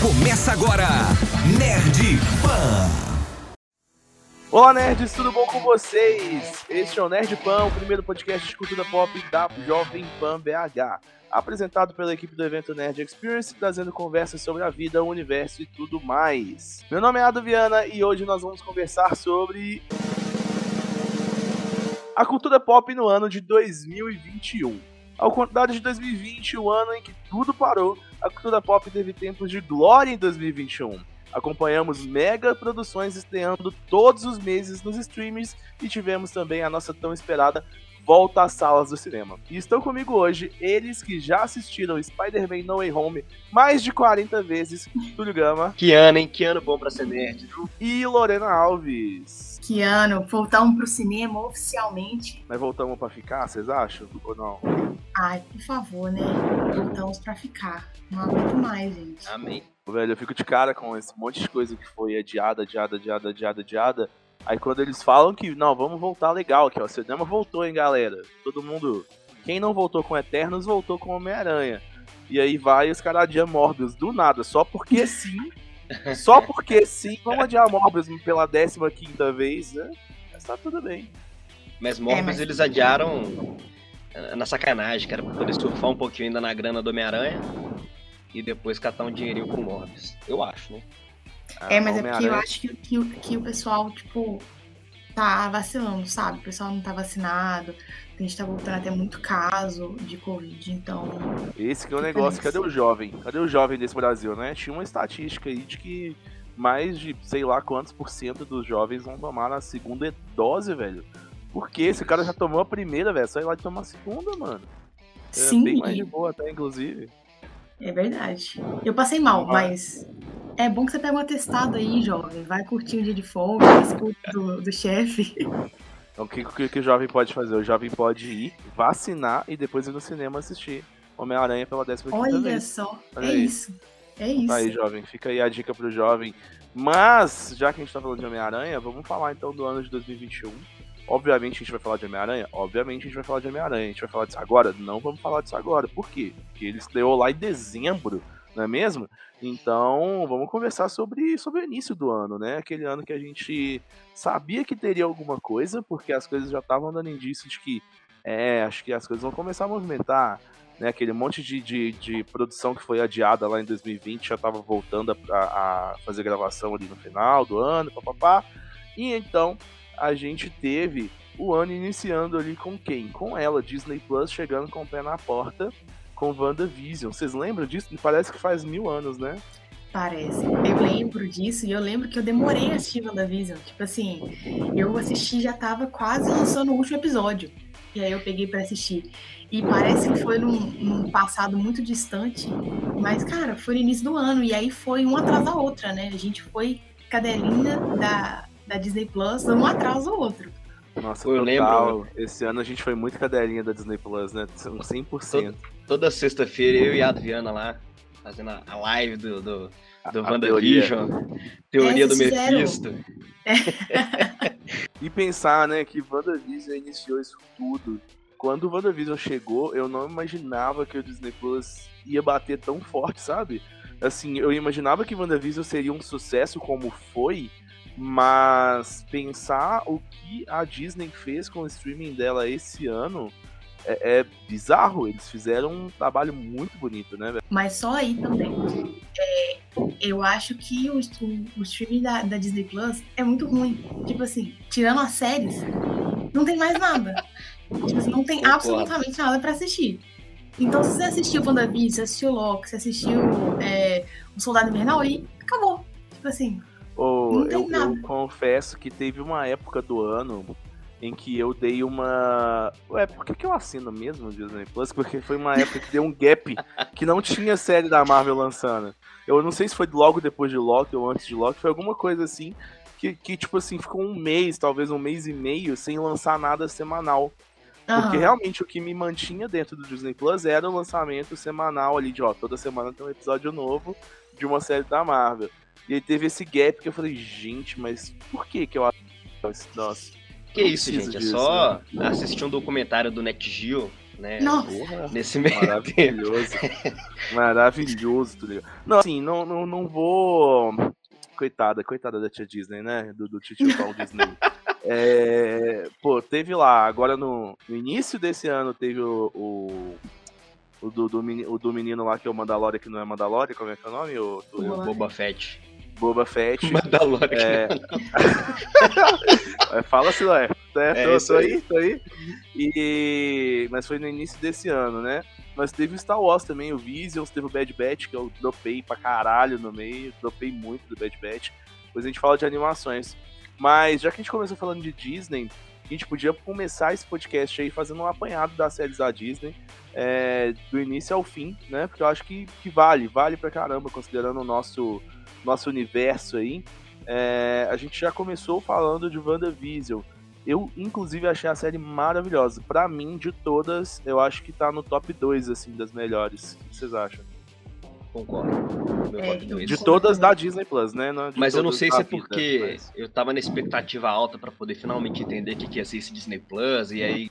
Começa agora, Nerd Pan. Olá, nerds, tudo bom com vocês? Este é o Nerd Pan, o primeiro podcast de cultura pop da Jovem Pan BH. Apresentado pela equipe do evento Nerd Experience, trazendo conversas sobre a vida, o universo e tudo mais. Meu nome é Ado Viana e hoje nós vamos conversar sobre a cultura pop no ano de 2021. Ao contrário de 2020, o ano em que tudo parou, a cultura pop teve tempos de glória em 2021. Acompanhamos mega produções estreando todos os meses nos streams e tivemos também a nossa tão esperada volta às salas do cinema. E estão comigo hoje eles que já assistiram Spider-Man No Way Home mais de 40 vezes, Túlio Gama. Que ano, hein? Que ano bom pra ser nerd? E Lorena Alves. Que ano, voltamos pro cinema oficialmente. Nós voltamos para ficar, vocês acham? Ou não? Ai, por favor, né? Voltamos pra ficar. Não aguento mais, gente. Amém. Velho, eu fico de cara com esse monte de coisa que foi adiada, adiada, adiada, adiada, adiada. Aí quando eles falam que, não, vamos voltar legal aqui, ó. O cinema voltou, hein, galera. Todo mundo. Quem não voltou com Eternos, voltou com Homem-Aranha. E aí vai os caras adiam Morbius do nada, só porque sim. só porque sim, vamos adiar Morbius pela 15 quinta vez, né? Mas tá tudo bem. Mas Morbius mas- eles adiaram eh, na sacanagem, que era pra poder surfar um pouquinho ainda na grana do Homem-Aranha e depois catar um dinheirinho com Morbius. Eu acho, né? É, mas é porque eu acho que, que, que o pessoal, tipo, tá vacilando, sabe? O pessoal não tá vacinado. A gente tá voltando a ter muito caso de Covid, então. Esse que é o negócio, cadê o jovem? Cadê o jovem desse Brasil, né? Tinha uma estatística aí de que mais de sei lá quantos por cento dos jovens vão tomar a segunda dose, velho. Por quê? Esse cara já tomou a primeira, velho. Só ir lá e tomar a segunda, mano. É Sim, bem mais de boa até, inclusive. É verdade. Eu passei mal, mas. É bom que você pega um atestado aí, jovem. Vai curtir um dia de folga, escuta do, do chefe. Então o que, que, que o jovem pode fazer? O jovem pode ir, vacinar e depois ir no cinema assistir Homem-Aranha pela 15 Olha vez. só. Olha é aí. isso. É isso. Tá aí, jovem. Fica aí a dica pro jovem. Mas, já que a gente tá falando de Homem-Aranha, vamos falar então do ano de 2021. Obviamente a gente vai falar de Homem-Aranha? Obviamente a gente vai falar de Homem-Aranha. A gente vai falar disso agora? Não vamos falar disso agora. Por quê? Porque ele estreou lá em dezembro, não é mesmo? Então, vamos conversar sobre, sobre o início do ano, né? Aquele ano que a gente sabia que teria alguma coisa, porque as coisas já estavam dando indício de que, é, acho que as coisas vão começar a movimentar né, aquele monte de, de, de produção que foi adiada lá em 2020 já estava voltando a, a fazer gravação ali no final do ano, papapá. E então a gente teve o ano iniciando ali com quem? Com ela, Disney Plus chegando com o pé na porta com WandaVision. Vocês lembram disso? Parece que faz mil anos, né? Parece. Eu lembro disso e eu lembro que eu demorei a assistir WandaVision. Tipo assim, eu assisti já tava quase lançando o último episódio. E aí eu peguei pra assistir. E parece que foi num, num passado muito distante. Mas, cara, foi no início do ano. E aí foi uma atrás da outra, né? A gente foi cadelinha da, da Disney Plus, um atrás do outro. Nossa, Eu total. Esse ano a gente foi muito cadelinha da Disney Plus, né? Uns 100%. Toda sexta-feira eu e a Adriana lá, fazendo a live do, do, do A- a WandaVision, teoria É, do. Mephisto. E pensar, né, que WandaVision iniciou isso tudo. Quando o WandaVision chegou, eu não imaginava que o Disney Plus ia bater tão forte, sabe? Assim, eu imaginava que WandaVision seria um sucesso como foi, mas pensar o que a Disney fez com o streaming dela esse ano é, é bizarro. Eles fizeram um trabalho muito bonito, né, velho? Mas só aí também. É, eu acho que o, o, o streaming da, da Disney Plus é muito ruim. Tipo assim, tirando as séries, não tem mais nada. Tipo assim, não tem absolutamente nada pra assistir. Então, se você assistiu WandaVision, você assistiu Loki, você assistiu é, O Soldado Invernal, e acabou. Tipo assim, Tem eu, eu confesso que teve uma época do ano em que eu dei uma. Ué, por que, que eu assino mesmo o Disney Plus? Porque foi uma época que deu um gap que não tinha série da Marvel lançando. Eu não sei se foi logo depois de Loki ou antes de Loki, foi alguma coisa assim. Que, que, tipo assim, ficou um mês, talvez um mês e meio, sem lançar nada semanal. Porque realmente o que me mantinha dentro do Disney Plus era o lançamento semanal ali, de ó, toda semana tem um episódio novo de uma série da Marvel. E aí teve esse gap que eu falei, gente, mas por que que eu acho esse nossa? Que isso, gente, é disso, só assistir um documentário do Net Geo né? Nossa. Porra, Nesse meio maravilhoso. maravilhoso, tá ligado? Não, assim, não, não, não vou. Coitada, coitada da tia Disney, né? Do, do tio Paulo Disney. É, pô, teve lá, agora no, no início desse ano teve o. o o do, do, meni- o do menino lá que é o Mandalorian, que não é Mandalorian, como é que é o nome? O, do- Boa. Boba Fett. Boba Fett. Mandalorian. É... É, Fala se não é. É, tô, isso tô aí. aí, tô aí. E... Mas foi no início desse ano, né? Mas teve o Star Wars também, o Visions, teve o Bad Batch, que eu dropei pra caralho no meio, dropei muito do Bad Batch. Depois a gente fala de animações. Mas já que a gente começou falando de Disney, a gente podia começar esse podcast aí fazendo um apanhado das séries da Disney, é, do início ao fim, né? Porque eu acho que, que vale, vale pra caramba, considerando o nosso, nosso universo aí. É, a gente já começou falando de WandaVision. Eu, inclusive, achei a série maravilhosa. Pra mim, de todas, eu acho que tá no top 2, assim, das melhores. O que vocês acham? Concordo. Meu É, dois. De todas da Disney Plus, né? Não de Mas eu não sei se é vida, porque mas- eu tava na expectativa alta pra poder finalmente entender o que que ia ser esse Disney Plus, e aí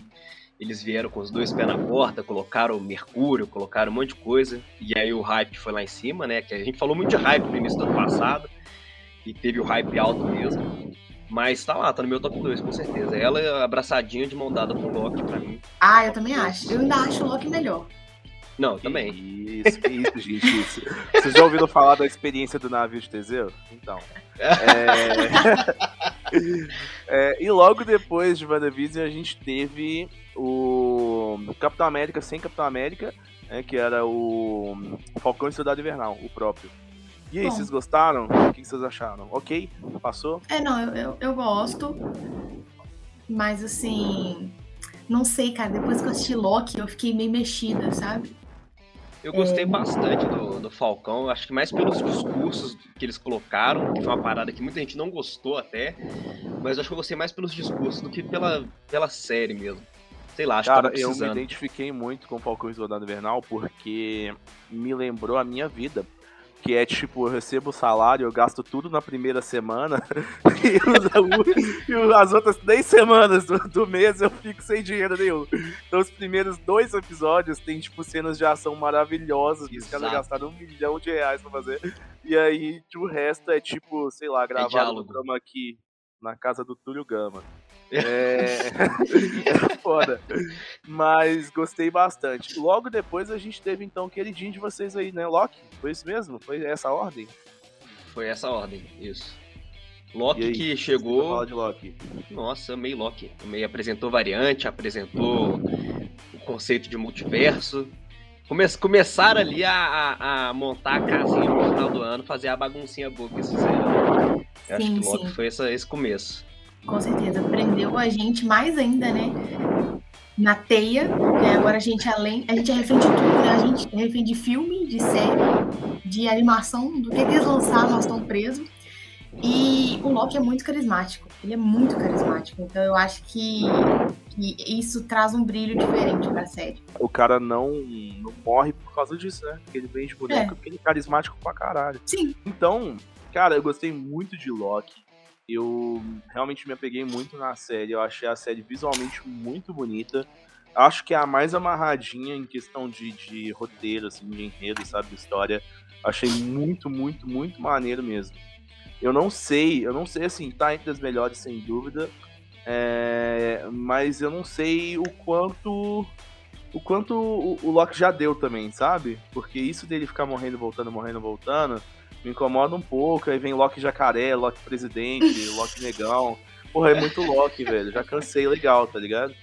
eles vieram com os dois pés na porta, colocaram o Mercúrio, colocaram um monte de coisa, e aí o hype foi lá em cima, né? Que a gente falou muito de hype no início do ano passado, e teve o hype alto mesmo. Mas tá lá, tá no meu top 2, com certeza. Ela abraçadinha de mão dada com o Loki pra mim. Ah, eu também acho. Eu ainda acho o Loki melhor. Não, também. Isso, que isso, gente, isso. Vocês já ouviram falar da experiência do navio de Teseu? Então. É... É, e logo depois de WandaVision a gente teve o Capitão América sem Capitão América, né, que era o Falcão e Soldado Invernal, o próprio. E aí, Bom. vocês gostaram? O que vocês acharam? Ok? Passou? É, não, eu, eu, eu gosto. Mas assim. Não sei, cara. Depois que eu assisti Loki, eu fiquei meio mexida, sabe? Eu É. gostei bastante do, do Falcão, acho que mais pelos discursos que eles colocaram, que foi uma parada que muita gente não gostou até, mas acho que eu gostei mais pelos discursos do que pela, pela série mesmo. Sei lá, acho Cara, que eu me identifiquei muito com Falcão e Soldado Invernal porque me lembrou a minha vida. Que é tipo, eu recebo o salário, eu gasto tudo na primeira semana e, os- e as outras 10 semanas do, do mês eu fico sem dinheiro nenhum. Então os primeiros dois episódios tem, tipo, cenas de ação maravilhosas que os caras gastaram um milhão de reais pra fazer. E aí o resto é tipo, sei lá, gravado no diálogo. drama aqui na casa do Túlio Gama. É... é foda. Mas gostei bastante. Logo depois a gente teve então o queridinho de vocês aí, né? Loki? Foi isso mesmo? Foi essa a ordem? Foi essa a ordem, isso. Loki aí, que chegou. falar de Loki. Nossa, amei Loki. Amei, apresentou variante, apresentou o conceito de multiverso. Come começaram ali a, a- a montar a casinha no final do ano, fazer a baguncinha boa que eles fizeram. Eu acho Sim, que Loki sim. foi essa- esse começo. Com certeza. Prendeu a gente mais ainda, né? Na teia. É, agora a gente, além. A gente é refém de tudo, né? A gente é refém de filme, de série, de animação, do que eles lançaram, nós estamos presos. E o Loki é muito carismático. Ele é muito carismático. Então eu acho que, que isso traz um brilho diferente pra série. O cara não, não morre por causa disso, né? Porque ele vende boneco, É. porque ele é carismático pra caralho. Sim. Então, cara, eu gostei muito de Loki. Eu realmente me apeguei muito na série. Eu achei a série visualmente muito bonita. Acho que é a mais amarradinha em questão de, de roteiro, assim, de enredo, sabe, de história. Achei muito, muito, muito maneiro mesmo. Eu não sei, eu não sei, assim, tá entre as melhores, sem dúvida. É, mas eu não sei o quanto. O quanto o, o Loki já deu também, sabe? Porque isso dele ficar morrendo, voltando, morrendo, voltando, me incomoda um pouco. Aí vem Loki jacaré, Loki presidente, Loki negão. Porra, é muito Loki, velho. Já cansei legal, tá ligado?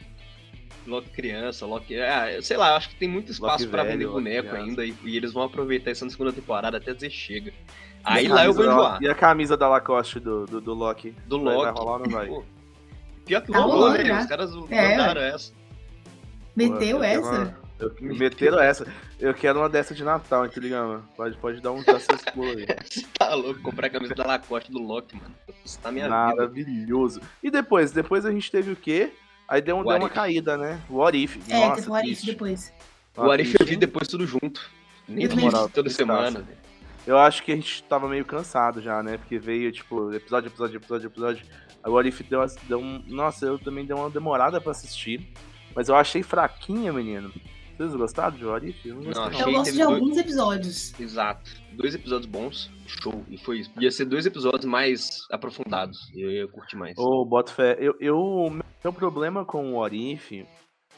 Loki criança, Loki. Ah, sei lá, acho que tem muito espaço Loki pra velho, vender Loki boneco criança. ainda e, e eles vão aproveitar isso na segunda temporada até dizer chega. Aí lá eu vou camisa- enjoar. E a camisa da Lacoste do, do, do Loki? Do Loki. Vai rolar ou não vai? Pô, Pior que Tá rolou, né? Os caras É, mandaram essa. Meteu Pô, essa? uma- eu- meteram essa. Eu quero uma dessa de Natal, hein, ligado? Pode, pode dar um desses pulos aí. Você tá louco comprar a camisa da Lacoste do Loki, mano. Isso tá minha vida. Maravilhoso. E depois? Depois a gente teve o quê? Aí deu, deu uma caída, né? O What If. É, Nossa, teve o Arif triste. depois. O Arif eu vi depois tudo junto. Nem vi. toda semana. Eu acho que a gente tava meio cansado já, né? Porque veio, tipo, episódio, episódio, episódio, episódio. Aí o What If deu, deu um... Nossa, eu também dei uma demorada pra assistir. Mas eu achei fraquinha, menino. Vocês gostaram de Orif? Eu não Não, gostei. achei- Eu gosto de dois- alguns episódios. Exato. Dois episódios bons, show. E foi isso. Podia ser dois episódios mais aprofundados. Eu ia curtir mais. Ô, boto fé. Eu, eu, meu problema com o Orif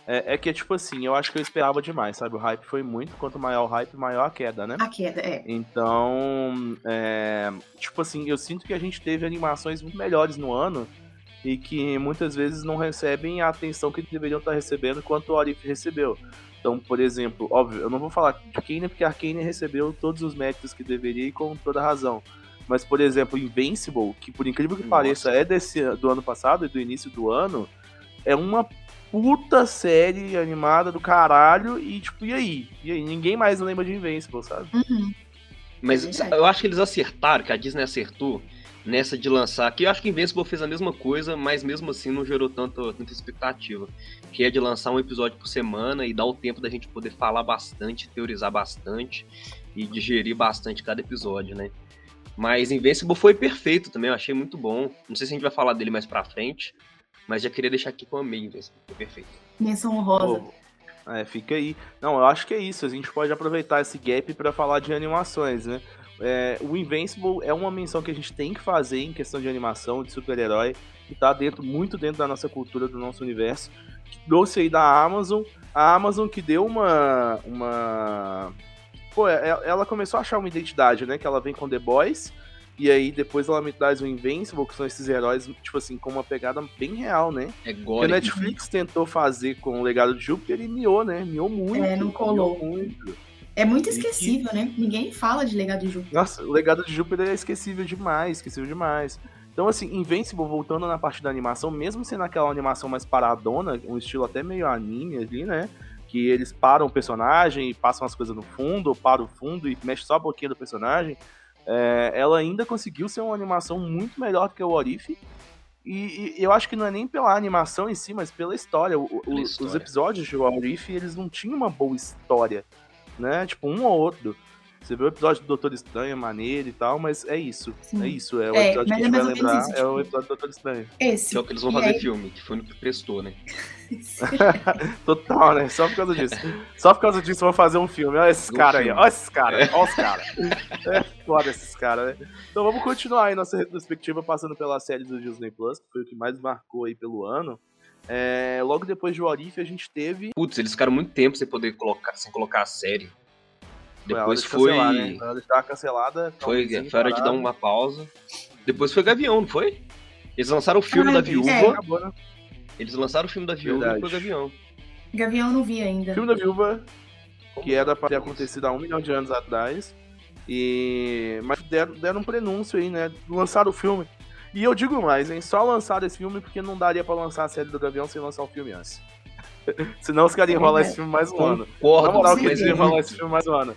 é, é que, tipo assim, eu acho que eu esperava demais, sabe? O hype foi muito. Quanto maior o hype, maior a queda, né? A queda, é. Então, é, tipo assim, eu sinto que a gente teve animações muito melhores no ano e que muitas vezes não recebem a atenção que deveriam estar recebendo quanto o Orif recebeu. Então, por exemplo, óbvio, eu não vou falar de Arcane porque a Arcane recebeu todos os méritos que deveria e com toda razão. Mas, por exemplo, Invincible, que por incrível que Nossa. pareça é desse, do ano passado e do início do ano, é uma puta série animada do caralho e tipo, e aí? E aí? Ninguém mais lembra de Invincible, sabe? Uhum. Mas É eu acho que eles acertaram, que a Disney acertou nessa de lançar. Que eu acho que Invincible fez a mesma coisa, mas mesmo assim não gerou tanto, tanta expectativa. Que é de lançar um episódio por semana e dar o tempo da gente poder falar bastante, teorizar bastante e digerir bastante cada episódio, né? Mas Invincible foi perfeito também, eu achei muito bom. Não sei se a gente vai falar dele mais pra frente, mas já queria deixar aqui que eu amei Invincible, foi perfeito. Menção honrosa. Pô, É, fica aí. Não, eu acho que é isso. A gente pode aproveitar esse gap pra falar de animações, né? É, o Invincible é uma menção que a gente tem que fazer em questão de animação, de super-herói, que tá dentro, muito dentro da nossa cultura, do nosso universo. Trouxe aí da Amazon. A Amazon que deu uma. uma... Pô, é- ela começou a achar uma identidade, né? Que ela vem com The Boys. E aí depois ela me traz o Invincible, que são esses heróis, tipo assim, com uma pegada bem real, né? É Que a gore. Netflix tentou fazer com o Legado de Júpiter e miou, né? Miou muito. É, não colou. miou muito. É muito E- esquecível, né? Ninguém fala de Legado de Júpiter. Nossa, o Legado de Júpiter é esquecível demais, esquecível demais. Então, assim, Invincible, voltando na parte da animação, mesmo sendo aquela animação mais paradona, um estilo até meio anime ali, né? Que eles param o personagem e passam as coisas no fundo, ou param o fundo e mexe só a boquinha do personagem. é, ela ainda conseguiu ser uma animação muito melhor do que o Orif. E, e eu acho que não é nem pela animação em si, mas pela história. O- o- Pela Os história. episódios de Orif, eles não tinham uma boa história, né? Tipo, um ou outro. Você vê o episódio do Doutor Estranho, é maneiro e tal, mas é isso. Sim. É isso. É o É, episódio que a é gente vai lembrar. isso, É o tipo- episódio do Doutor Estranho. Esse. Que é o que eles vão E fazer aí- filme, que foi no que prestou, né? Total, né? Só por causa disso. Só por causa disso vão fazer um filme. Olha esses caras aí, olha esses caras, olha os caras. É foda esses caras, né? Então vamos continuar aí nossa retrospectiva passando pela série do Disney Plus, que foi o que mais marcou aí pelo ano. É, logo depois de Orif a gente teve. Putz, eles ficaram muito tempo sem poder colocar, sem colocar a série. Foi a hora Depois de foi. cancelar, né? Foi a hora de dar uma cancelada. Foi, foi hora de dar uma pausa. Depois foi Gavião, não foi? Eles lançaram o filme Ah, da é. viúva. Acabou, né? Eles lançaram o filme da viúva Verdade. e depois Gavião. Gavião não vi ainda. O filme da viúva, que era pra ter acontecido há um milhão de anos atrás. E. Mas deram, deram um prenúncio aí, né? Lançaram o filme. E eu digo mais, hein? Só lançaram esse filme porque não daria pra lançar a série do Gavião sem lançar o filme antes. Senão os caras iam enrolar esse filme mais um ano. Na Concordo, moral, com que eles enrolar esse filme mais um ano.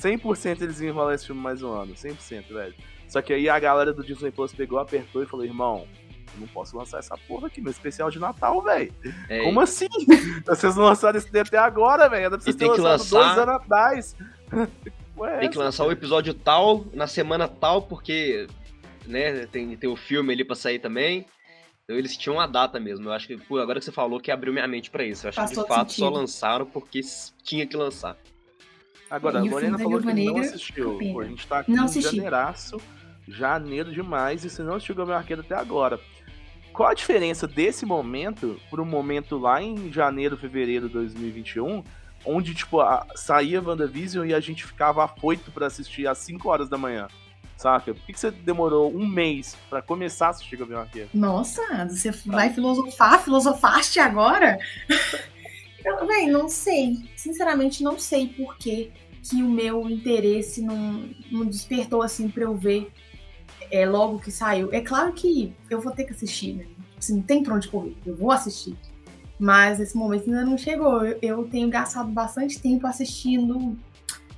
100% eles iam enrolar esse filme mais um ano. 100%, velho. Só que aí a galera do Disney Plus pegou, apertou e falou: irmão, eu não posso lançar essa porra aqui, meu especial de Natal, velho. É, Como assim? Vocês não lançaram esse até agora, velho. Era pra vocês terem lançado lançar- dois anos atrás. Ué, Tem que lançar o episódio tal, na semana tal, porque né, tem, tem o filme ali pra sair também. Então eles tinham uma data mesmo. Eu acho que, pô, agora que você falou que abriu minha mente pra isso. Eu acho Faz que de fato só sentido. lançaram porque tinha que lançar. Agora, E a Lorena falou que Viúva não Negra, assistiu. Pô, a gente tá aqui Não em assisti. janeiraço, janeiro demais, e você não assistiu Gabriel Arqueiro até agora. Qual a diferença desse momento pro momento lá em janeiro, fevereiro de 2021, onde, tipo, a, saía WandaVision e a gente ficava afoito pra assistir às 5 horas da manhã? Saca? Por que, que você demorou um mês pra começar a assistir Gabriel Arqueiro? Nossa, você vai filosofar? Filosofaste agora? Eu, véi, não sei. Sinceramente, não sei por que, que o meu interesse não, não despertou assim pra eu ver é, logo que saiu. É claro que eu vou ter que assistir, né? Assim, não tem pra onde correr. Eu vou assistir. Mas esse momento ainda não chegou. Eu, eu tenho gastado bastante tempo assistindo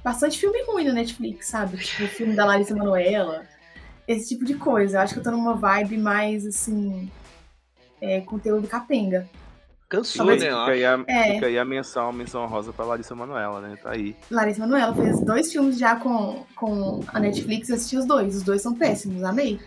bastante filme ruim no Netflix, sabe? Tipo o filme da Larissa Manoela. Esse tipo de coisa. Eu acho que eu tô numa vibe mais, assim, é, conteúdo capenga. Cansou, Mas né? fica, aí a, É. fica aí a menção, a menção rosa pra Larissa Manoela, né? Tá aí. Larissa Manoela fez dois filmes já com, com a Netflix, eu assisti os dois. Os dois são péssimos, amei.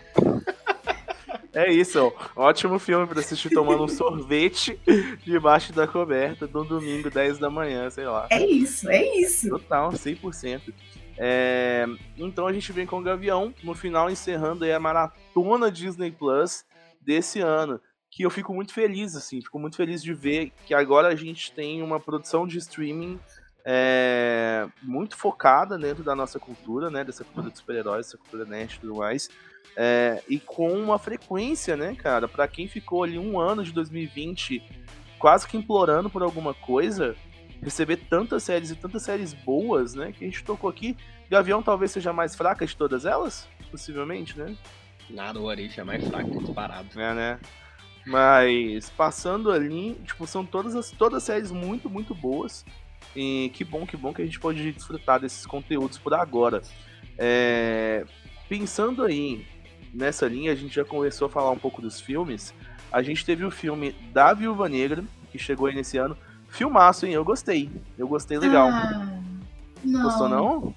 É isso, ó. ótimo filme pra assistir tomando um sorvete debaixo da coberta no domingo, 10 da manhã, sei lá. É isso, é isso. Total, 100%. É, então a gente vem com o Gavião, no final encerrando aí a maratona Disney Plus desse ano. Que eu fico muito feliz, assim, fico muito feliz de ver que agora a gente tem uma produção de streaming é, muito focada dentro da nossa cultura, né? Dessa cultura de super-heróis, dessa cultura nerd e tudo mais. É, e com uma frequência, né, cara? Para quem ficou ali um ano de 2020 quase que implorando por alguma coisa, receber tantas séries e tantas séries boas, né? Que a gente tocou aqui. Gavião talvez seja a mais fraca de todas elas, possivelmente, né? Nada, o Arif é mais fraco, disparado. É, né? Mas passando ali, tipo, são todas as todas séries muito, muito boas. E que bom, que bom que a gente pode desfrutar desses conteúdos por agora. É, pensando aí nessa linha, a gente já começou a falar um pouco dos filmes. A gente teve o filme da Viúva Negra, que chegou aí nesse ano. Filmaço, hein? Eu gostei. Eu gostei legal. Ah, não. Gostou, não?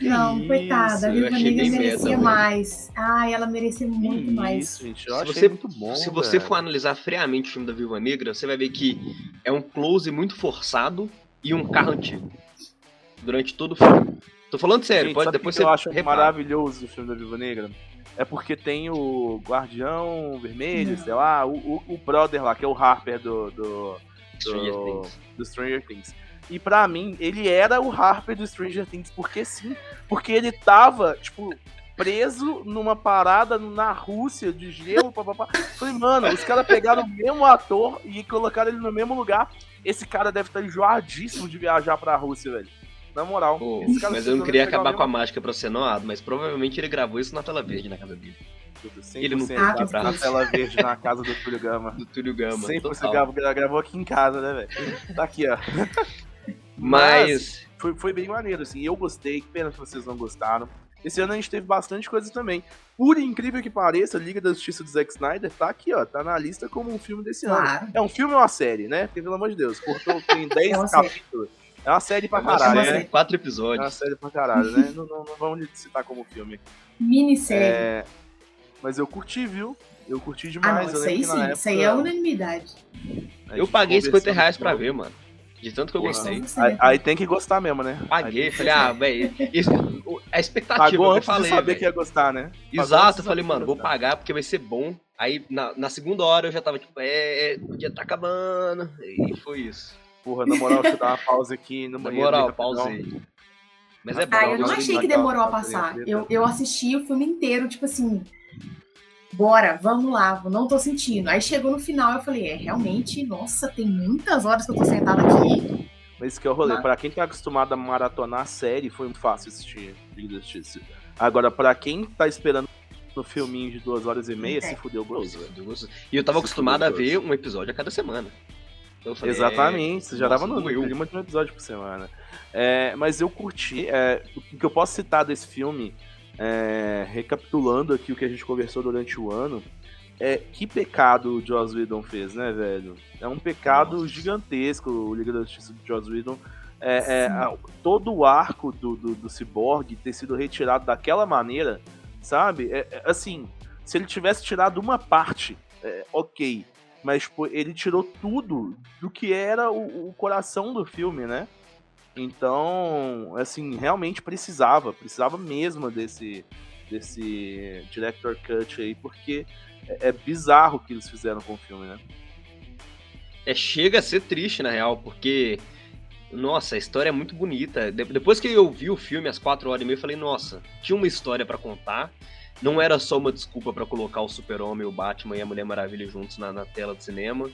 Não, isso, coitada, a Viúva Negra merecia meta, mais. Ai, ela merecia muito Que mais. Isso, gente. Eu Se achei você- muito bom. Se você for analisar friamente o filme da Viúva Negra, você vai ver que é um close muito forçado e um carro antigo. Durante todo o filme. Tô falando sério, Gente, pode o depois que você eu acho repara. maravilhoso do filme da Viúva Negra? É porque tem o Guardião Vermelho, Não. sei lá, o, o, o brother lá, que é o Harper do, do, Stranger do, Things. do Stranger Things. E pra mim, ele era o Harper do Stranger Things, porque sim. Porque ele tava, tipo, preso numa parada na Rússia de gelo, papapá. Falei, mano, os caras pegaram o mesmo ator e colocaram ele no mesmo lugar. Esse cara deve estar enjoadíssimo de viajar pra Rússia, velho. Na moral. Pô, esse cara mas eu não queria acabar com a mágica pra ser noado, mas provavelmente ele gravou isso na tela verde na casa dele. ele não 100% Ah, tela verde na casa do Túlio Gama. Do Túlio Gama. 100% total. gravou, gravou aqui em casa, né, velho? Tá aqui, ó. Mas. foi, foi bem maneiro, assim. Eu gostei, que pena que vocês não gostaram. Esse ano a gente teve bastante coisa também. Por incrível que pareça, Liga da Justiça do Zack Snyder tá aqui, ó. Tá na lista como um filme desse ano. Claro. É um filme ou uma série, né? Porque, pelo amor de Deus, cortou, tem 10 É série. É uma série pra caralho, série, né? Quatro É uma episódios. série pra caralho, né? não, não, não vamos citar como filme. Minissérie. É, mas eu curti, viu? Eu curti ah, demais. não, eu isso aí sim. Isso aí é unanimidade. Eu paguei 50 conversando reais pra ver, mano. De tanto que eu Porra. gostei. Aí, aí tem que gostar mesmo, né? Paguei, falei, ah, velho, o- a expectativa, Pagou eu antes falei, de saber velho. que ia gostar, né? Pagou Exato, eu falei, mano, vou pagar porque vai ser bom. Aí na, na segunda hora eu já tava tipo, é, é, podia tá acabando. E foi isso. Porra, na moral, deixa eu dar uma pausa aqui no Na banheiro. moral, ali, rapidão. pausei. Mas é bom. Ah, eu não achei que demorou a passar. Natal. Eu, eu assisti o filme inteiro, tipo assim. Bora, vamos lá, não tô sentindo. Aí chegou no final, eu falei, é, realmente, nossa, tem muitas horas que eu tô sentada aqui. Mas isso que é o rolê. Mas- Pra quem tá acostumado a maratonar a série, foi fácil assistir Liga da Justiça. Agora, pra quem tá esperando no filminho de duas horas e meia, É. se fudeu grosso. E eu tava Se acostumado a ver um episódio a cada semana. Então eu falei, Exatamente, você já tava no clima de um episódio por semana. É, mas eu curti. é, o que eu posso citar desse filme, é, recapitulando aqui o que a gente conversou durante o ano, é que pecado o Joss Whedon fez, né, velho? É um pecado Nossa. gigantesco o Liga da Justiça do Joss Whedon. É, é, a- todo o arco do, do, do Cyborg ter sido retirado daquela maneira, sabe? É, assim, se ele tivesse tirado uma parte, ok. Mas tipo, ele tirou tudo do que era o, o coração do filme, né? Então, assim, realmente precisava, precisava mesmo desse, desse director cut aí, porque é, é bizarro o que eles fizeram com o filme, né? É, chega a ser triste, na real, porque. Nossa, a história é muito bonita. De- depois que eu vi o filme às 4 horas e meia, eu falei, nossa, tinha uma história pra contar. Não era só uma desculpa pra colocar o Super-Homem, o Batman e a Mulher Maravilha juntos na, na tela do cinema.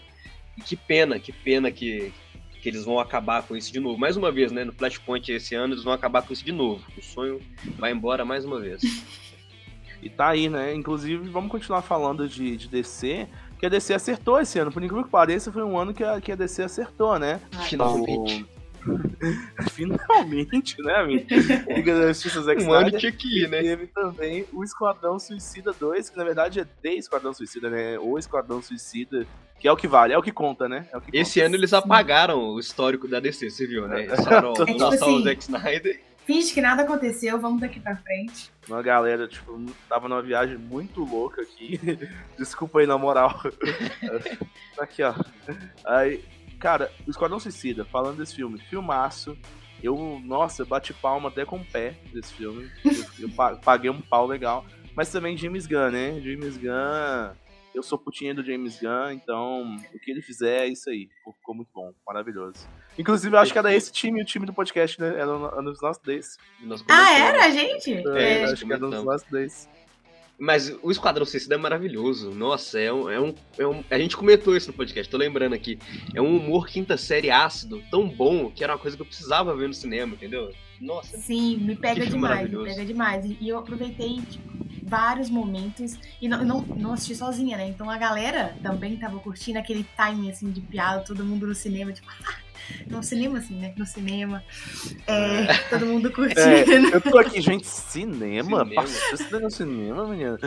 E que pena, que pena que, que eles vão acabar com isso de novo. Mais uma vez, né? No Flashpoint esse ano, eles vão acabar com isso de novo. O sonho vai embora mais uma vez. E tá aí, né? Inclusive, vamos continuar falando de, de DC, que a DC acertou esse ano. Por incrível que pareça, foi um ano que a, que a DC acertou, né? Finalmente. Finalmente, né, amigo? Liga da Justiça Zack Um ano Snyder. tinha que ir, né? Teve também o Esquadrão Suicida 2, que na verdade é The Esquadrão Suicida, né? O Esquadrão Suicida, que é o que vale, é o que conta, né? É o que Esse conta. ano eles apagaram o histórico da DC, você viu, né? Eles falaram, ó, É vamos tipo lançar o assim- Zack Snyder. Finge que nada aconteceu, vamos daqui pra frente. Uma galera, tipo, tava numa viagem muito louca aqui. Desculpa aí, na moral. aqui, ó. Aí, cara, o Esquadrão Suicida, falando desse filme, filmaço. Eu, nossa, eu bati palma até com o pé desse filme. Eu, eu paguei um pau legal. Mas também James Gunn, né? James Gunn. Eu sou putinha do James Gunn, então o que ele fizer é isso aí. Ficou muito bom, maravilhoso. Inclusive, eu acho que era esse time, o time do podcast, né? Era um dos nossos desse. Ah, era, gente? É, é, acho que era um dos nossos desse. Mas o Esquadrão Suicida é maravilhoso. Nossa, é um, é, um, é um. A gente comentou isso no podcast, tô lembrando aqui. É um humor quinta série ácido, tão bom, que era uma coisa que eu precisava ver no cinema, entendeu? Nossa. Sim, me pega demais, me pega demais. E eu aproveitei, tipo, vários momentos. E não, não, não assisti sozinha, né? Então a galera também tava curtindo aquele timing assim de piada, todo mundo no cinema, tipo, no cinema, assim, né? No cinema. É, todo mundo curtindo. É, eu tô aqui, gente, cinema? cinema. Passou no cinema, menina?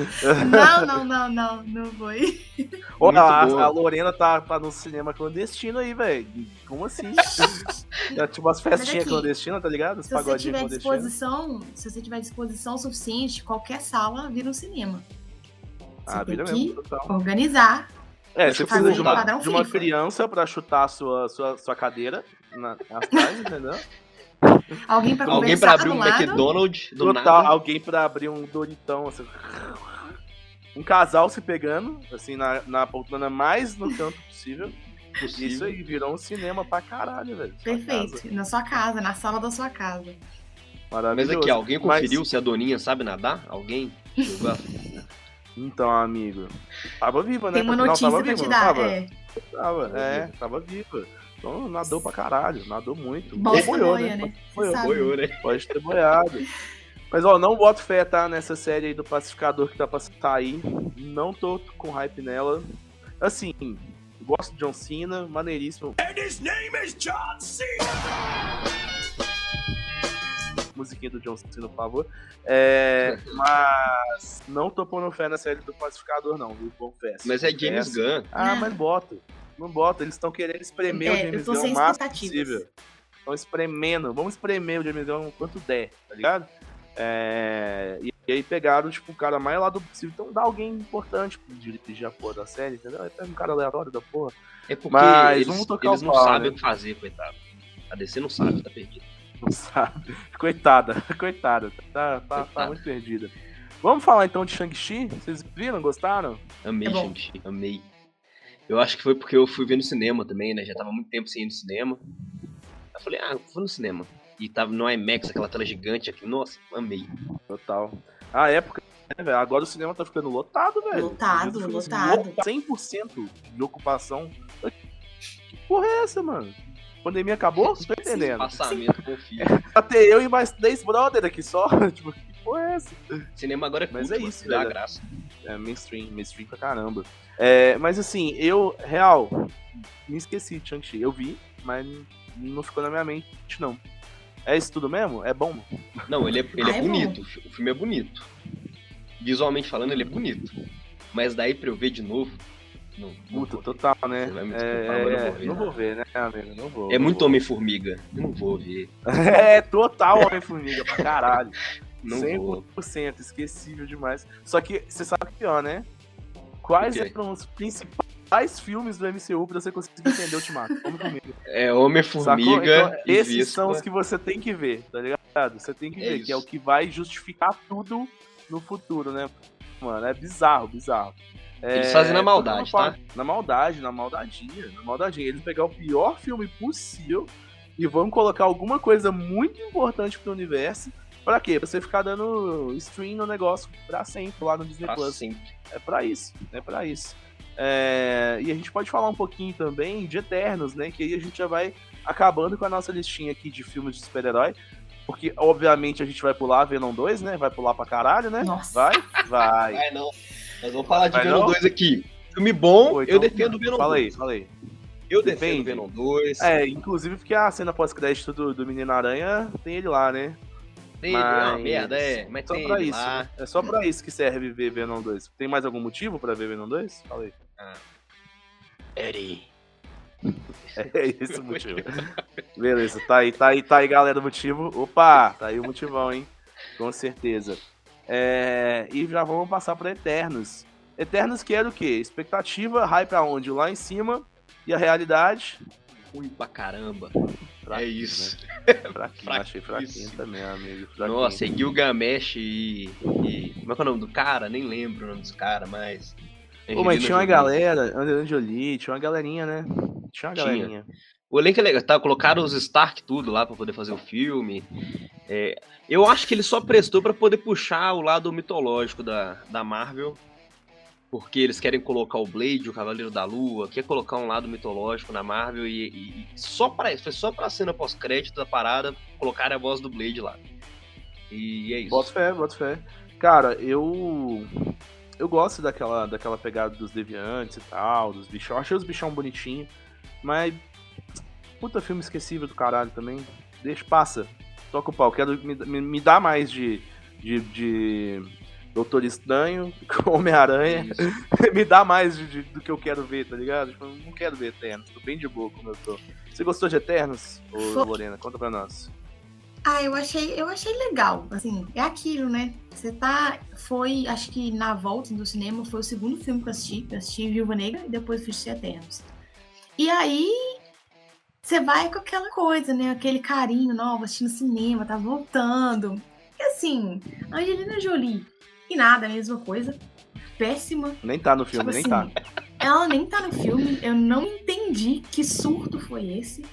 Não, não, não, não, não foi. Olha, a, a, Lorena tá, tá no cinema clandestino aí, velho. Como assim? é, tipo umas festinhas clandestinas, tá ligado? Os se você tiver disposição, se você tiver disposição suficiente, qualquer sala vira um cinema. Você ah, tem que mesmo, organizar é, você precisa de uma, de uma criança pra chutar a sua, sua, sua cadeira na, atrás, entendeu? Alguém pra, alguém pra abrir um lado. McDonald's do Total, nada. Alguém pra abrir um Doritão, assim. Um casal se pegando, assim, na, na poltrona mais no canto possível. possível. Isso aí, virou um cinema pra caralho, velho. Perfeito. Casa. Na sua casa, na sala da sua casa. Mas aqui, alguém conferiu Mas... se a Doninha sabe nadar? Alguém? Então, amigo. Tava viva, né? Tem uma notícia pra te dar, tava, é. Tava, é, tava viva. Então nadou pra caralho, nadou muito. Bosta boiou, boia, né? né? Boiou, boiou, né? Pode ter boiado. Mas ó, não boto fé, tá? Nessa série aí do pacificador que tá pra sair. Não tô com hype nela. Assim, gosto de John Cena, maneiríssimo. And his name is John Cena! Musiquinha do John Cena, por favor. É, mas não tô pondo fé na série do Pacificador, não, viu? Confesso. Mas é James Gunn. Ah, mas bota. Não bota. Eles estão querendo espremer é, o James Gunn o máximo possível. Estão espremendo. Vamos espremer o James Gunn o quanto der, tá ligado? É, e, e, aí pegaram, tipo, o cara mais lá do possível. Então dá alguém importante pra dirigir a porra da série, entendeu? Pega um cara aleatório da porra. É porque Mas, eles, eles não pau, sabem né? o que fazer, coitado. A DC não sabe, tá perdido. Não sabe. Coitada, coitada. Tá, tá, tá muito perdida. Vamos falar então de Shang-Chi? Vocês viram? Gostaram? Amei é Shang-Chi, amei. Eu acho que foi porque eu fui ver no cinema também, né? Já tava muito tempo sem ir no cinema. Eu falei, ah, vou no cinema. E tava no IMAX, aquela tela gigante aqui. Nossa, amei. Total. A época, né, velho? Agora o cinema tá ficando lotado, velho. Lotado, lotado. 100% de ocupação. Que porra é essa, mano? Pandemia acabou? Não tô entendendo. Passamento. Até eu e mais 10 brother aqui só. tipo, que porra é essa? Cinema agora é Mas é isso, dá graça. É mainstream, mainstream pra caramba. É, mas assim, eu, real, me esqueci de Shang-Chi. Eu vi, mas não ficou na minha mente, não. É isso tudo mesmo? É bom? Não, ele é, ele é ah, é bonito. Bom. O filme é bonito. Visualmente falando, ele é bonito. Mas daí pra eu ver de novo, não, Puta, total, né? É, não, vou ver, né, amigo? Não vou. É muito Homem-Formiga. Não vou ver. é, total Homem-Formiga pra caralho. Não 100%, vou. esquecível demais. Só que você sabe o pior, né? Quais eram os principais filmes do MCU pra você conseguir entender o Ultimato? Homem-Formiga. É Homem-Formiga. Então, esses Vispa. são os que você tem que ver, tá ligado? Você tem que é ver, isso. que é o que vai justificar tudo no futuro, né? Mano, é bizarro, bizarro. Eles fazem na é, maldade, tá? Na maldade, na maldadinha, na maldadinha. Eles pegar o pior filme possível e vão colocar alguma coisa muito importante pro universo. Pra quê? Pra você ficar dando stream no negócio pra sempre lá no Disney pra Plus. Sempre. É pra isso, é pra isso. É... E a gente pode falar um pouquinho também de Eternos, né? Que aí a gente já vai acabando com a nossa listinha aqui de filmes de super-herói. Porque, obviamente, a gente vai pular Venom 2, né? Vai pular pra caralho, né? Nossa. Vai? Vai. Vai não. Nós vamos falar de Venom 2 aqui. Filme bom, Pô, então, eu defendo o Venom fala 2. Fala aí, fala aí. Eu defendo o Venom 2. É, inclusive porque a cena pós-crédito do, do Menino Aranha tem ele lá, né? Tem mas... ele, é uma merda, é. Mas só tem pra isso. Lá. Né? É só pra isso que serve ver Venom 2. Tem mais algum motivo pra ver Venom 2? Fala aí. Ah. Eddie. É esse o motivo. Beleza, tá aí, tá aí, tá aí, galera, o motivo. Opa, tá aí o motivão, hein? Com certeza. É, e já vamos passar para Eternos. Eternos que era o quê? Expectativa, hype aonde? Lá em cima. E a realidade? Ruim pra caramba. Fraquinho, é isso. Né? Fraquinho, achei fraquinho também, amigo. Fraquinho. Nossa, e Gilgamesh e, e. Como é que é o nome do cara? Nem lembro o nome dos caras, mas. Pô, mas tinha uma galera, Angelina Jolie, tinha uma galerinha, né? Tinha uma galerinha. O elenco é legal, tá? Colocaram os Stark tudo lá para poder fazer o filme. É, eu acho que ele só prestou para poder puxar o lado mitológico da, da Marvel. Porque eles querem colocar o Blade, o Cavaleiro da Lua, quer colocar um lado mitológico na Marvel e, e, e só para isso, foi só pra cena pós-crédito da parada colocar a voz do Blade lá. E é isso. Bota fé, bota fé. Cara, eu eu gosto daquela, daquela pegada dos deviantes e tal, dos bichão. Achei os bichão bonitinhos, mas. Puta filme esquecível do caralho também. Deixa, passa. Toca o pau. Quero, me, me, me dá mais de, de, de Doutor Estranho, Homem-Aranha. me dá mais de, de, do que eu quero ver, tá ligado? Tipo, não quero ver Eternos. Tô bem de boa como eu tô. Você gostou de Eternos, ô, Lorena? Conta pra nós. Ah, eu achei, eu achei legal. Assim, é aquilo, né? Você tá. Foi, acho que na volta do cinema foi o segundo filme que eu assisti. Eu assisti Viúva Negra e depois assisti Eternos. E aí. Você vai com aquela coisa, né? Aquele carinho, novo, assistindo cinema, tá voltando. E assim, Angelina Jolie. E nada, a mesma coisa. Péssima. Nem tá no filme, nem assim, tá. Ela nem tá no filme. Eu não entendi que surto foi esse.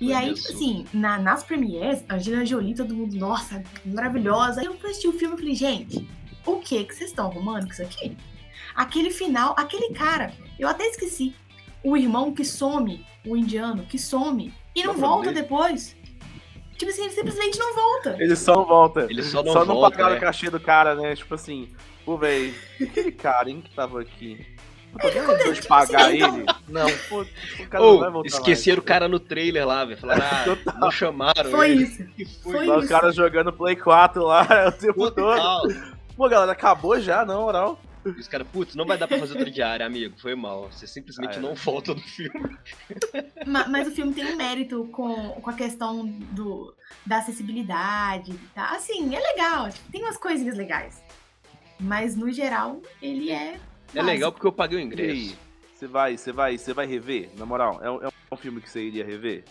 E aí, tipo assim, na, nas premieres, Angelina Jolie, todo mundo, nossa, maravilhosa. Aí eu assisti o filme e falei, gente, o que que vocês estão arrumando com isso aqui? Aquele final, aquele cara, eu até esqueci. O irmão que some, o indiano que some e não, volta depois. Tipo assim, ele simplesmente não volta. Ele só não volta. Ele só não só volta. Só não pagaram é. o cachê do cara, né? Tipo assim, pô, velho, aquele cara, hein, que tava aqui. Lembrou de pagar então... ele? Não, pô, o cara oh, não vai voltar Esqueceram mais, o cara no trailer lá, velho. Falaram, ah, não chamaram. Foi ele. isso. Foi, foi isso. Os caras jogando Play 4 lá o tempo Total. todo. Pô, galera, acabou já, não, moral. Os caras, putz, não vai dar pra fazer outra diária, amigo. Foi mal. Você simplesmente ah, é. não volta no filme. Mas, mas, o filme tem um mérito com, com a questão do, da acessibilidade. Tá? Assim, é legal. Tipo, tem umas coisinhas legais. Mas, no geral, ele é é legal porque eu paguei o ingresso. Você vai, você vai, você vai rever? Na moral, é, é um filme que você iria rever?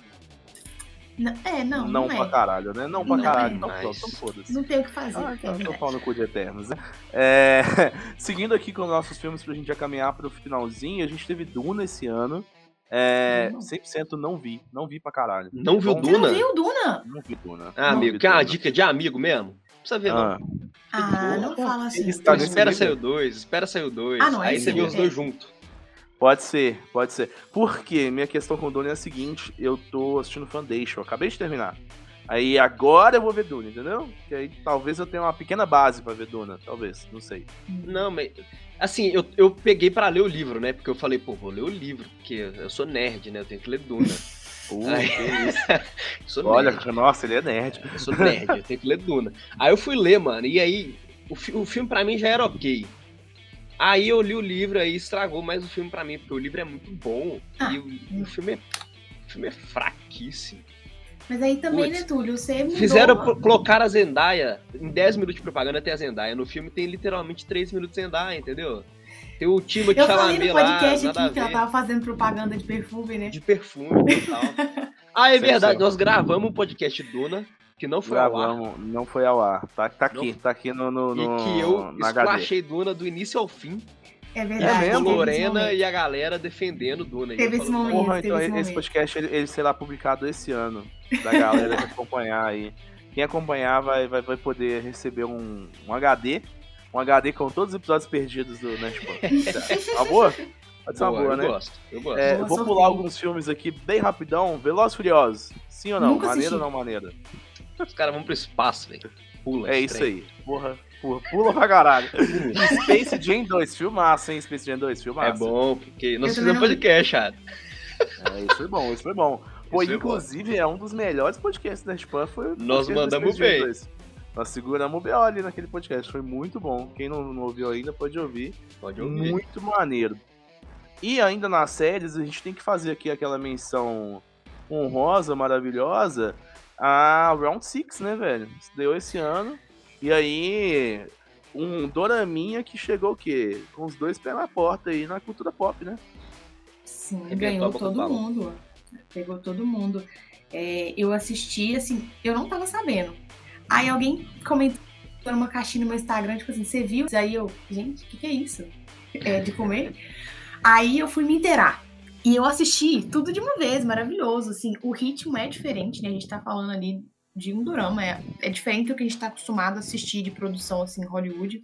Não, é, não. Não, não pra é. caralho, né? Não pra não caralho. É. Então, mas... então foda-se. Não tem o que fazer. Ah, então tô falando com o de Eternos, né? É, seguindo aqui com os nossos filmes pra gente já caminhar pro finalzinho, a gente teve Duna esse ano. É, 100% não vi. Não vi pra caralho. Não viu Duna? Não viu Duna? Não vi Duna. Ah, amigo, quer uma dica de amigo mesmo? precisa ver, ah. não. Ah, não fala assim. Então, espera sair o 2, espera sair o 2. Ah, aí você vê os dois juntos. Pode ser, pode ser. Porque minha questão com o Dune é a seguinte: eu tô assistindo Foundation, acabei de terminar. Aí agora eu vou ver Dune, entendeu? Que aí talvez eu tenha uma pequena base pra ver Duna, talvez, não sei. Não, mas. Assim, eu, eu peguei para ler o livro, né? Porque eu falei, pô, vou ler o livro, porque eu sou nerd, né? Eu tenho que ler Duna. Uh, sou Olha, nerd. nossa, ele é nerd. Eu sou nerd, eu tenho que ler Duna. Aí eu fui ler, mano, e aí o, fi o filme para mim já era ok. Aí eu li o livro aí estragou mais o filme para mim, porque o livro é muito bom ah. e o, o, filme é, o filme é fraquíssimo. Mas aí também, Puts, né, Túlio? Você mudou... Fizeram colocar a Zendaya, em 10 minutos de propaganda tem a Zendaya. No filme tem literalmente 3 minutos de Zendaya, entendeu? Tem o time de Eu falei no podcast lá, aqui que ela tava fazendo propaganda de perfume, né? De perfume e tal. ah, é verdade, nós gravamos um podcast Duna, que não foi Gravamos, ao ar. Não foi ao ar. Tá, tá aqui, não. tá aqui no, no, no. E que eu esculachei Duna do início ao fim. É verdade. É mesmo? Lorena e a galera defendendo Duna. Teve esse momento. Porra, então esse, esse podcast ele, ele, será publicado esse ano. Da galera que acompanhar aí. Quem acompanhar vai, vai, vai poder receber um, um HD. Um HD com todos os episódios perdidos do Nerdpunk. Tá boa? Pode ser uma boa, boa né? Eu gosto, eu gosto. É, vou pular alguns filmes aqui bem rapidão. Velozes Furiosos. Sim ou não? Nunca maneira ou não maneira? Os caras vão pro espaço, velho. Pula. É isso aí. Porra. Pula, pula pra caralho. Space Jam 2, filmaço, hein? Space Jam 2, filmaço. É bom, porque nós fizemos podcast, cara. É, isso foi bom, isso foi bom. Pô, isso inclusive, é um dos melhores podcasts da Spam. Foi Nós mandamos bem. Nós seguramos o BO ali naquele podcast. Foi muito bom. Quem não, não ouviu ainda pode ouvir. Pode ouvir. Muito maneiro. E ainda nas séries, a gente tem que fazer aqui aquela menção honrosa, maravilhosa, a Round 6, né, velho? Deu esse ano. E aí, um Doraminha que chegou o quê? Com os dois pés na porta aí na cultura pop, né? Sim, Arrebentou ganhou todo mundo. Pegou todo mundo. É, eu assisti, assim, eu não tava sabendo. Aí alguém comentou numa caixinha no meu Instagram, tipo assim, você viu? Aí eu, gente, o que, que é isso? É de comer? Aí eu fui me inteirar. E eu assisti tudo de uma vez, maravilhoso. Assim, o ritmo é diferente, né? A gente tá falando ali de um drama, é, é diferente do que a gente tá acostumado a assistir de produção, assim, em Hollywood.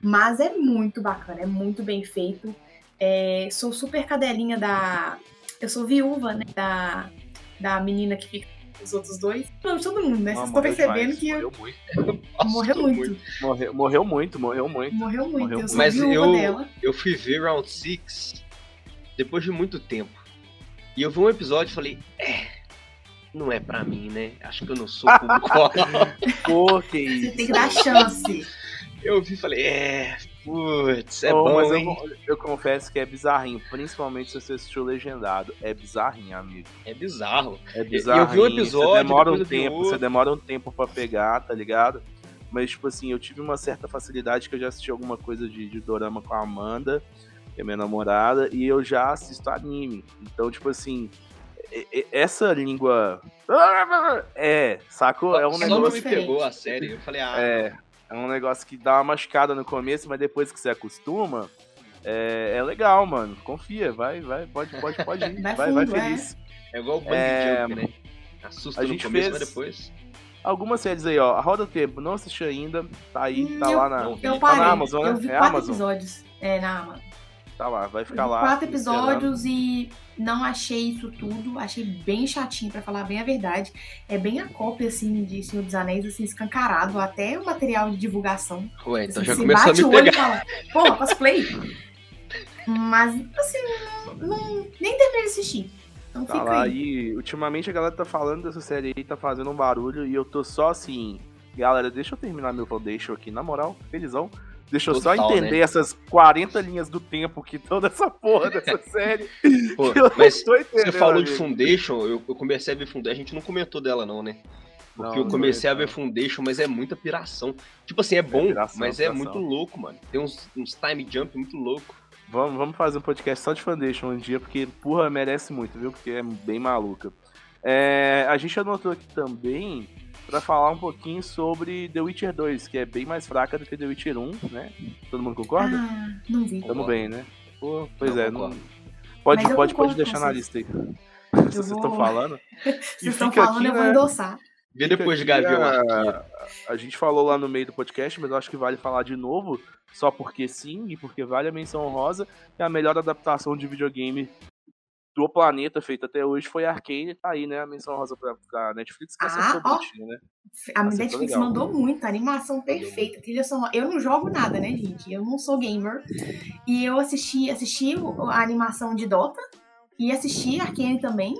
Mas é muito bacana, é muito bem feito. É, sou super cadelinha da. Eu sou viúva, né? Da, da menina que fica com os outros dois. Não, todo mundo, né? Vocês estão percebendo demais, que eu- morreu muito. Nossa, morreu tô muito. Morreu, morreu muito, morreu muito. Morreu muito. Morreu eu sou Mas viúva eu- dela. Eu fui ver Round 6 depois de muito tempo. E eu vi um episódio e falei, é, não é pra mim, né? Acho que eu não sou público. Pô, que Você isso. tem que dar chance. eu vi e falei, é, putz, é Ô, bom, mas eu, hein? eu confesso que é bizarrinho, principalmente se você assistiu legendado. É bizarrinho, amigo. É bizarro. É bizarrinho. vi um episódio, Você demora um eu tempo, você demora um tempo pra pegar, tá ligado? Mas, tipo assim, eu tive uma certa facilidade que eu já assisti alguma coisa de, de dorama com a Amanda, que é minha namorada, e eu já assisto anime. Então, tipo assim, essa língua. É, sacou? É um Só negócio. não me pegou a série. Eu falei, ah, É, é um negócio que dá uma machucada no começo, mas depois que você acostuma, é, é legal, mano. Confia, vai, vai, pode, pode, pode ir. Vai Vai, vai, fundo, é. feliz. é igual o Bang É, Jump, né? Assusta a no gente começo, fez- mas depois... Algumas séries aí, ó. A Roda Tempo, não assisti ainda. Tá aí, Hum, tá eu- lá na. Eu tá parei. na Amazon, né? eu vi é quatro Amazon. episódios. É, na Amazon. Tá lá, vai ficar lá. quatro episódios e não achei isso tudo. Achei bem chatinho, pra falar bem a verdade. É bem a cópia, assim, de Senhor dos Anéis, assim, escancarado. Até o material de divulgação. Ué, então Assim, já começou a me pegar. e fala, porra, cosplay. Mas, assim, não, não- nem terminei de assistir. Então Tá fica lá aí. e ultimamente a galera tá falando dessa série aí, tá fazendo um barulho e eu tô só assim. Galera, deixa eu terminar meu foundation aqui, na moral, felizão. Deixa eu só Total, entender né? essas 40 linhas do tempo que estão nessa porra dessa série. Pô, mas você falou de. Foundation, eu, eu comecei a ver Foundation, a gente não comentou dela não, né? Porque Não, eu comecei não a ver Foundation, mas é muita piração. Tipo assim, é bom, piração, mas é piração. muito louco, mano. Tem uns, uns time jump muito louco. Vamos, vamos fazer um podcast só de Foundation um dia, porque, porra, merece muito, viu? Porque é bem maluca. É, a gente anotou aqui também pra falar um pouquinho sobre The Witcher 2, que é bem mais fraca do que The Witcher 1, né? Todo mundo concorda? Ah, não vi. Tamo bem, né? Pô, pois Não, é, não... pode, Mas pode, pode deixar na lista aí. Eu Se vocês vou- estão falando. Vocês E estão fica falando, aqui, eu vou né? endossar. Vê depois de Gavião a-. A gente falou lá no meio do podcast, mas eu acho que vale falar de novo, só porque sim, e porque vale a menção honrosa, que a melhor adaptação de videogame do planeta feita até hoje foi Arcane, tá aí, né? A menção honrosa pra, pra Netflix, que Ah, acertou bonitinho, né? A Acertou Netflix legal. mandou muito, a animação perfeita, trilha sonora. Eu não jogo nada, né, gente? Eu não sou gamer. E eu assisti, assisti a animação de Dota e assisti Arkane também.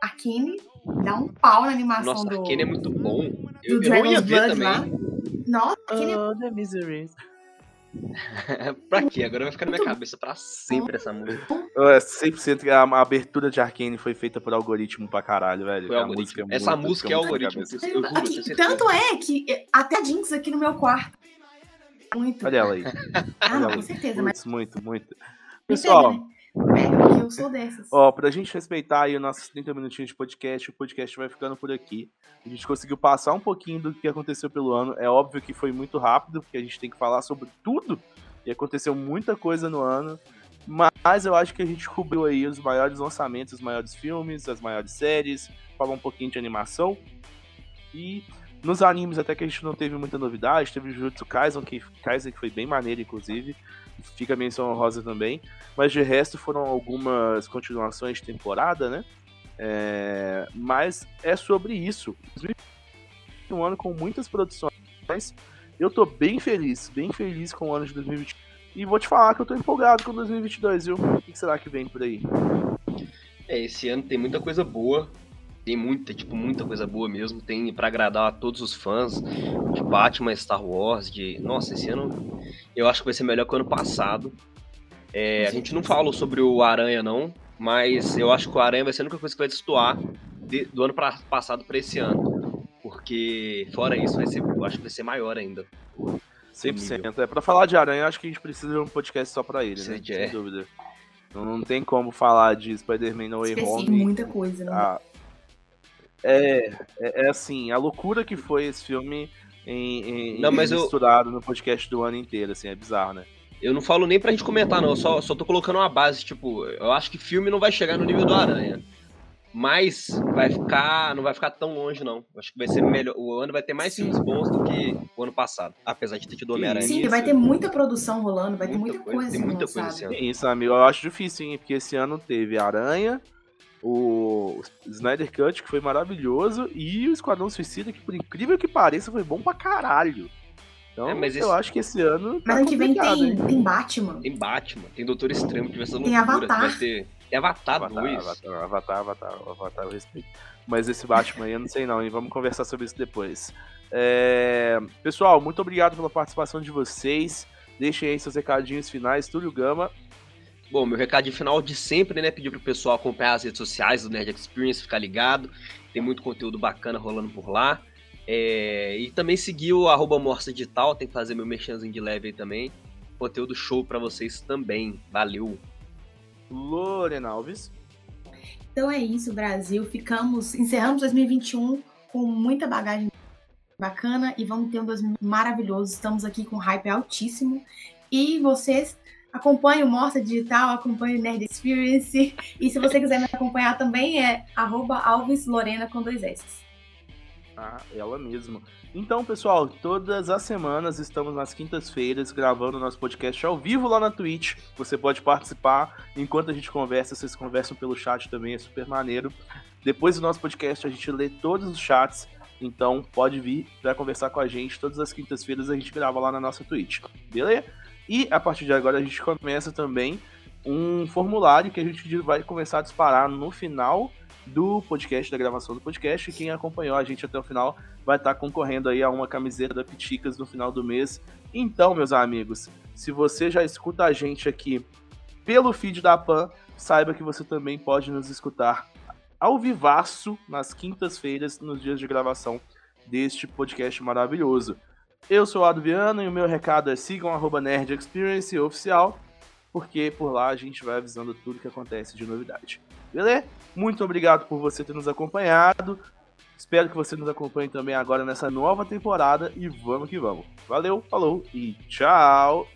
Arkane dá um pau na animação Nossa, do, Arkane é muito bom. Eu, do eu não ia ver Blood lá. também. Nossa, Arkane é Oh, the miseries. pra quê? Agora vai ficar na minha cabeça pra sempre essa música. É, 100% que a, a abertura de Arcane foi feita por algoritmo pra caralho, velho. Foi algoritmo. música é Essa muito- música é algoritmo. Eu juro, Aqui, tanto é que até a Jinx aqui no meu quarto. Muito. Olha ela aí. ah, não, com certeza, mas Muito, muito, Pessoal, porque eu sou dessas. Ó, pra gente respeitar aí os nossos 30 minutinhos de podcast, o podcast vai ficando por aqui. A gente conseguiu passar um pouquinho do que aconteceu pelo ano. É óbvio que foi muito rápido, porque a gente tem que falar sobre tudo. E aconteceu muita coisa no ano. Mas eu acho que a gente cobriu aí os maiores lançamentos, os maiores filmes, as maiores séries, falou um pouquinho de animação. E nos animes até que a gente não teve muita novidade, teve Jujutsu Kaisen, que, Kaisen, que foi bem maneiro, inclusive. Fica a menção honrosa também. Mas de resto foram algumas continuações de temporada, né? É, Mas é sobre isso. Um ano com muitas produções. Eu tô bem feliz, bem feliz com o ano de 2020. E vou te falar que eu tô empolgado com 2022, viu? O que será que vem por aí? É, esse ano tem muita coisa boa. Tem muita, tipo, muita coisa boa mesmo. Tem pra agradar a todos os fãs de Batman, Star Wars, de. Nossa, esse ano eu acho que vai ser melhor que o ano passado. É, a gente não falou sobre o Aranha, não, mas eu acho que o Aranha vai ser a única coisa que vai destoar de, do ano pra, passado para esse ano. Porque, fora isso, vai ser, eu acho que vai ser maior ainda. 100%. É, pra falar de Aranha, eu acho que a gente precisa de um podcast só pra ele, né? Sem é. dúvida. Não, não tem como falar de Spider-Man No Way Esqueci Home. muita coisa, né? Ah, é, é, é assim, a loucura que foi esse filme em, em, Não, mas eu- misturado no podcast do ano inteiro, assim, é bizarro, né? Eu não falo nem pra gente comentar, não. Eu só, só tô colocando uma base, tipo, eu acho que filme não vai chegar no nível do Aranha. Mas vai ficar. Não vai ficar tão longe, não. Eu Acho que vai ser melhor. O ano vai ter mais filmes bons do que o ano passado. Apesar de ter tido Homem-Aranha. Sim, vai ter muita produção rolando, vai ter Muita muita coisa, coisa tem muita coisa esse ano. Isso, amigo, eu acho difícil, hein? Porque esse ano teve Aranha, o Snyder Cut, que foi maravilhoso, e o Esquadrão Suicida, que por incrível que pareça, foi bom pra caralho. Então, É, mas eu esse- acho que esse ano. Tá Mas ano que vem tem, hein? tem Batman. Tem Batman, tem Doutor Extremo, que vai ser Tem loucura. Avatar. Vai ter. Tem Avatar, Avatar, 2. Avatar, Avatar, Avatar, Avatar, eu respeito. Mas esse Batman aí eu não sei não, hein? Vamos conversar sobre isso depois. É, Pessoal, muito obrigado pela participação de vocês. Deixem aí seus recadinhos finais, Túlio Gama. Bom, meu recado de final de sempre, né? Pedir pro pessoal acompanhar as redes sociais do Nerd Experience, ficar ligado. Tem muito conteúdo bacana rolando por lá. É, e também seguir o arroba Morsa Digital, tem que fazer meu merchanzinho de leve aí também. Conteúdo show pra vocês também. Valeu! Lorena Alves. Então é isso, Brasil. Ficamos, encerramos 2021 com muita bagagem bacana e vamos ter um 2000 maravilhoso. Estamos aqui com hype altíssimo. E vocês acompanhem o Morsa Digital, acompanhem o Nerd Experience. E se você quiser me acompanhar também é arroba Alves Lorena com dois S. Ah, ela mesma. Então, pessoal, todas as semanas estamos nas quintas-feiras gravando nosso podcast ao vivo lá na Twitch. Você pode participar enquanto a gente conversa, vocês conversam pelo chat também, é super maneiro. Depois do nosso podcast, a gente lê todos os chats, então pode vir para conversar com a gente. Todas as quintas-feiras a gente grava lá na nossa Twitch, beleza? E a partir de agora a gente começa também um formulário que a gente vai começar a disparar no final do podcast, da gravação do podcast. E quem acompanhou a gente até o final vai estar concorrendo aí a uma camiseta da Piticas no final do mês. Então, meus amigos, se você já escuta a gente aqui pelo feed da PAN, saiba que você também pode nos escutar ao vivaço nas quintas-feiras, nos dias de gravação deste podcast maravilhoso. Eu sou o Adriano e o meu recado é sigam arroba Nerd Experience oficial, porque por lá a gente vai avisando tudo que acontece de novidade. Beleza? Muito obrigado por você ter nos acompanhado. Espero que você nos acompanhe também agora nessa nova temporada e vamos que vamos. Valeu, falou e tchau!